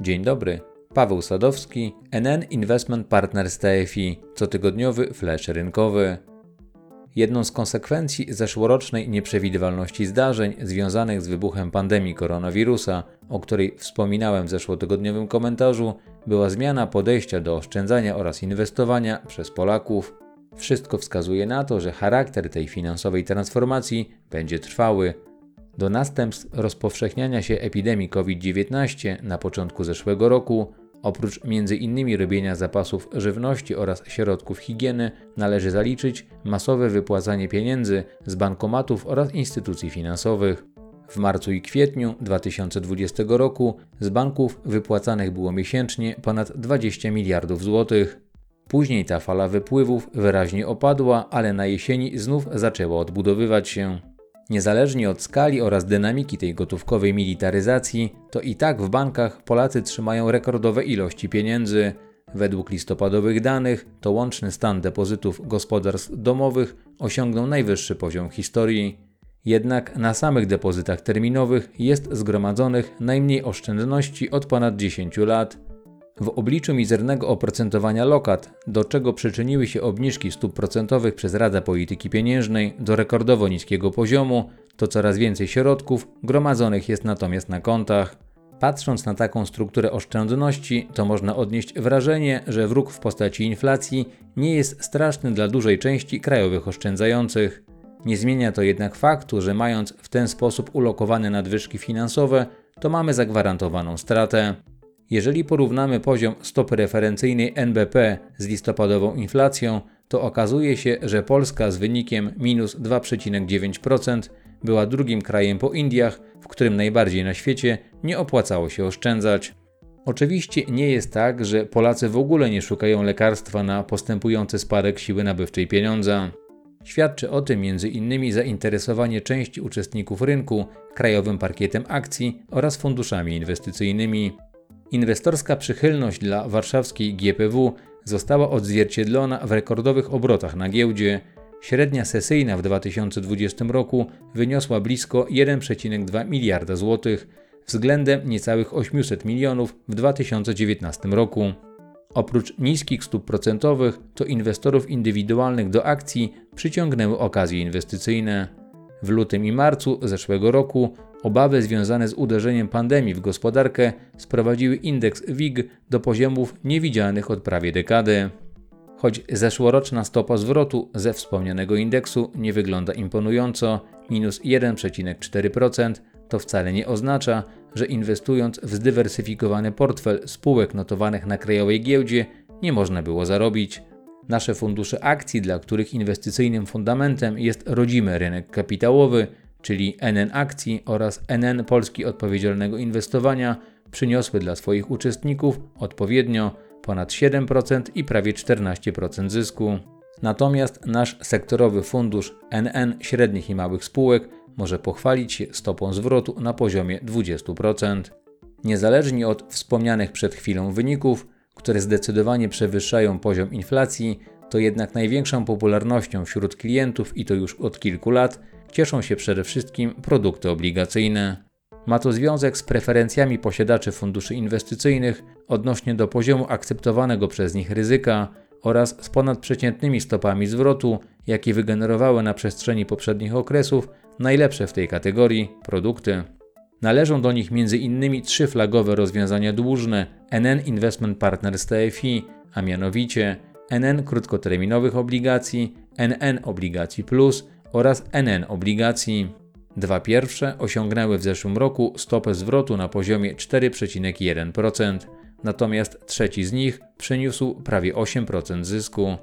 Dzień dobry. Paweł Sadowski, NN Investment Partners TFI, cotygodniowy flash rynkowy. Jedną z konsekwencji zeszłorocznej nieprzewidywalności zdarzeń związanych z wybuchem pandemii koronawirusa, o której wspominałem w zeszłotygodniowym komentarzu, była zmiana podejścia do oszczędzania oraz inwestowania przez Polaków. Wszystko wskazuje na to, że charakter tej finansowej transformacji będzie trwały. Do następstw rozpowszechniania się epidemii COVID-19 na początku zeszłego roku, oprócz m.in. robienia zapasów żywności oraz środków higieny, należy zaliczyć masowe wypłacanie pieniędzy z bankomatów oraz instytucji finansowych. W marcu i kwietniu 2020 roku z banków wypłacanych było miesięcznie ponad 20 miliardów złotych. Później ta fala wypływów wyraźnie opadła, ale na jesieni znów zaczęła odbudowywać się. Niezależnie od skali oraz dynamiki tej gotówkowej militaryzacji, to i tak w bankach Polacy trzymają rekordowe ilości pieniędzy. Według listopadowych danych to łączny stan depozytów gospodarstw domowych osiągnął najwyższy poziom historii. Jednak na samych depozytach terminowych jest zgromadzonych najmniej oszczędności od ponad 10 lat. W obliczu mizernego oprocentowania lokat, do czego przyczyniły się obniżki stóp procentowych przez Radę Polityki Pieniężnej do rekordowo niskiego poziomu, to coraz więcej środków gromadzonych jest natomiast na kontach. Patrząc na taką strukturę oszczędności, to można odnieść wrażenie, że wróg w postaci inflacji nie jest straszny dla dużej części krajowych oszczędzających. Nie zmienia to jednak faktu, że mając w ten sposób ulokowane nadwyżki finansowe, to mamy zagwarantowaną stratę. Jeżeli porównamy poziom stopy referencyjnej NBP z listopadową inflacją, to okazuje się, że Polska z wynikiem minus 2,9% była drugim krajem po Indiach, w którym najbardziej na świecie nie opłacało się oszczędzać. Oczywiście nie jest tak, że Polacy w ogóle nie szukają lekarstwa na postępujący spadek siły nabywczej pieniądza. Świadczy o tym m.in. zainteresowanie części uczestników rynku krajowym parkietem akcji oraz funduszami inwestycyjnymi. Inwestorska przychylność dla warszawskiej GPW została odzwierciedlona w rekordowych obrotach na giełdzie. Średnia sesyjna w 2020 roku wyniosła blisko 1,2 miliarda złotych względem niecałych 800 milionów w 2019 roku. Oprócz niskich stóp procentowych, to inwestorów indywidualnych do akcji przyciągnęły okazje inwestycyjne. W lutym i marcu zeszłego roku Obawy związane z uderzeniem pandemii w gospodarkę sprowadziły indeks WIG do poziomów niewidzialnych od prawie dekady. Choć zeszłoroczna stopa zwrotu ze wspomnianego indeksu nie wygląda imponująco, minus 1,4%, to wcale nie oznacza, że inwestując w zdywersyfikowany portfel spółek notowanych na krajowej giełdzie nie można było zarobić. Nasze fundusze akcji, dla których inwestycyjnym fundamentem jest rodzimy rynek kapitałowy, czyli NN Akcji oraz NN Polski Odpowiedzialnego Inwestowania, przyniosły dla swoich uczestników odpowiednio ponad 7% i prawie 14% zysku. Natomiast nasz sektorowy fundusz NN średnich i małych spółek może pochwalić się stopą zwrotu na poziomie 20%. Niezależnie od wspomnianych przed chwilą wyników, które zdecydowanie przewyższają poziom inflacji, to jednak największą popularnością wśród klientów i to już od kilku lat cieszą się przede wszystkim produkty obligacyjne. Ma to związek z preferencjami posiadaczy funduszy inwestycyjnych odnośnie do poziomu akceptowanego przez nich ryzyka oraz z ponadprzeciętnymi stopami zwrotu, jakie wygenerowały na przestrzeni poprzednich okresów najlepsze w tej kategorii produkty. Należą do nich m.in. trzy flagowe rozwiązania dłużne NN Investment Partners TFI, a mianowicie NN krótkoterminowych obligacji, NN Obligacji Plus oraz NN obligacji. Dwa pierwsze osiągnęły w zeszłym roku stopę zwrotu na poziomie 4,1%, natomiast trzeci z nich przyniósł prawie 8% zysku.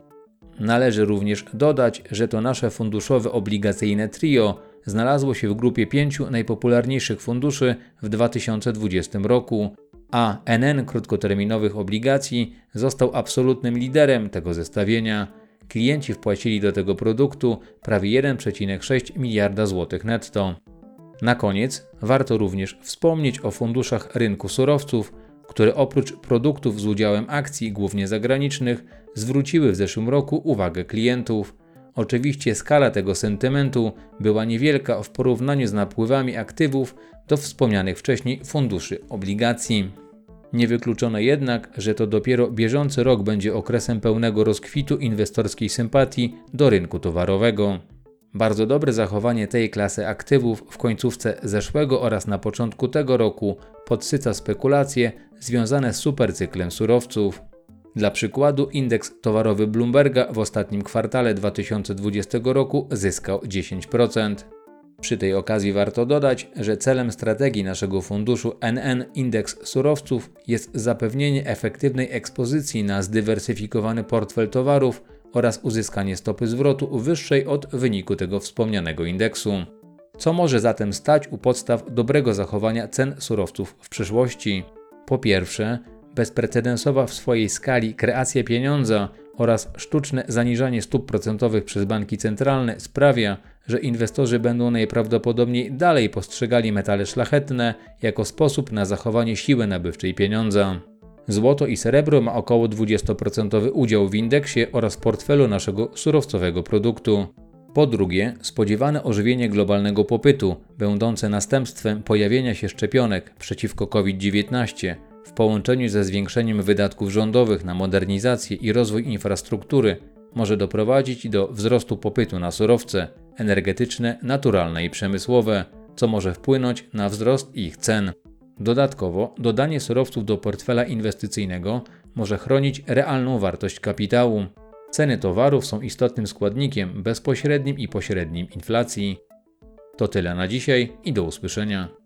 Należy również dodać, że to nasze funduszowe obligacyjne trio znalazło się w grupie pięciu najpopularniejszych funduszy w 2020 roku, a NN krótkoterminowych obligacji został absolutnym liderem tego zestawienia. Klienci wpłacili do tego produktu prawie 1,6 miliarda złotych netto. Na koniec warto również wspomnieć o funduszach rynku surowców, które oprócz produktów z udziałem akcji głównie zagranicznych zwróciły w zeszłym roku uwagę klientów. Oczywiście skala tego sentymentu była niewielka w porównaniu z napływami aktywów do wspomnianych wcześniej funduszy obligacji. Niewykluczone jednak, że to dopiero bieżący rok będzie okresem pełnego rozkwitu inwestorskiej sympatii do rynku towarowego. Bardzo dobre zachowanie tej klasy aktywów w końcówce zeszłego oraz na początku tego roku podsyca spekulacje związane z supercyklem surowców. Dla przykładu, indeks towarowy Bloomberga w ostatnim kwartale 2020 roku zyskał 10%. Przy tej okazji warto dodać, że celem strategii naszego funduszu NN Indeks Surowców jest zapewnienie efektywnej ekspozycji na zdywersyfikowany portfel towarów oraz uzyskanie stopy zwrotu wyższej od wyniku tego wspomnianego indeksu. Co może zatem stać u podstaw dobrego zachowania cen surowców w przyszłości? Po pierwsze, bezprecedensowa w swojej skali kreacja pieniądza oraz sztuczne zaniżanie stóp procentowych przez banki centralne sprawia, że inwestorzy będą najprawdopodobniej dalej postrzegali metale szlachetne jako sposób na zachowanie siły nabywczej pieniądza. Złoto i srebro ma około 20% udział w indeksie oraz portfelu naszego surowcowego produktu. Po drugie, spodziewane ożywienie globalnego popytu, będące następstwem pojawienia się szczepionek przeciwko COVID-19, w połączeniu ze zwiększeniem wydatków rządowych na modernizację i rozwój infrastruktury, może doprowadzić do wzrostu popytu na surowce energetyczne, naturalne i przemysłowe, co może wpłynąć na wzrost ich cen. Dodatkowo, dodanie surowców do portfela inwestycyjnego może chronić realną wartość kapitału. Ceny towarów są istotnym składnikiem bezpośrednim i pośrednim inflacji. To tyle na dzisiaj i do usłyszenia.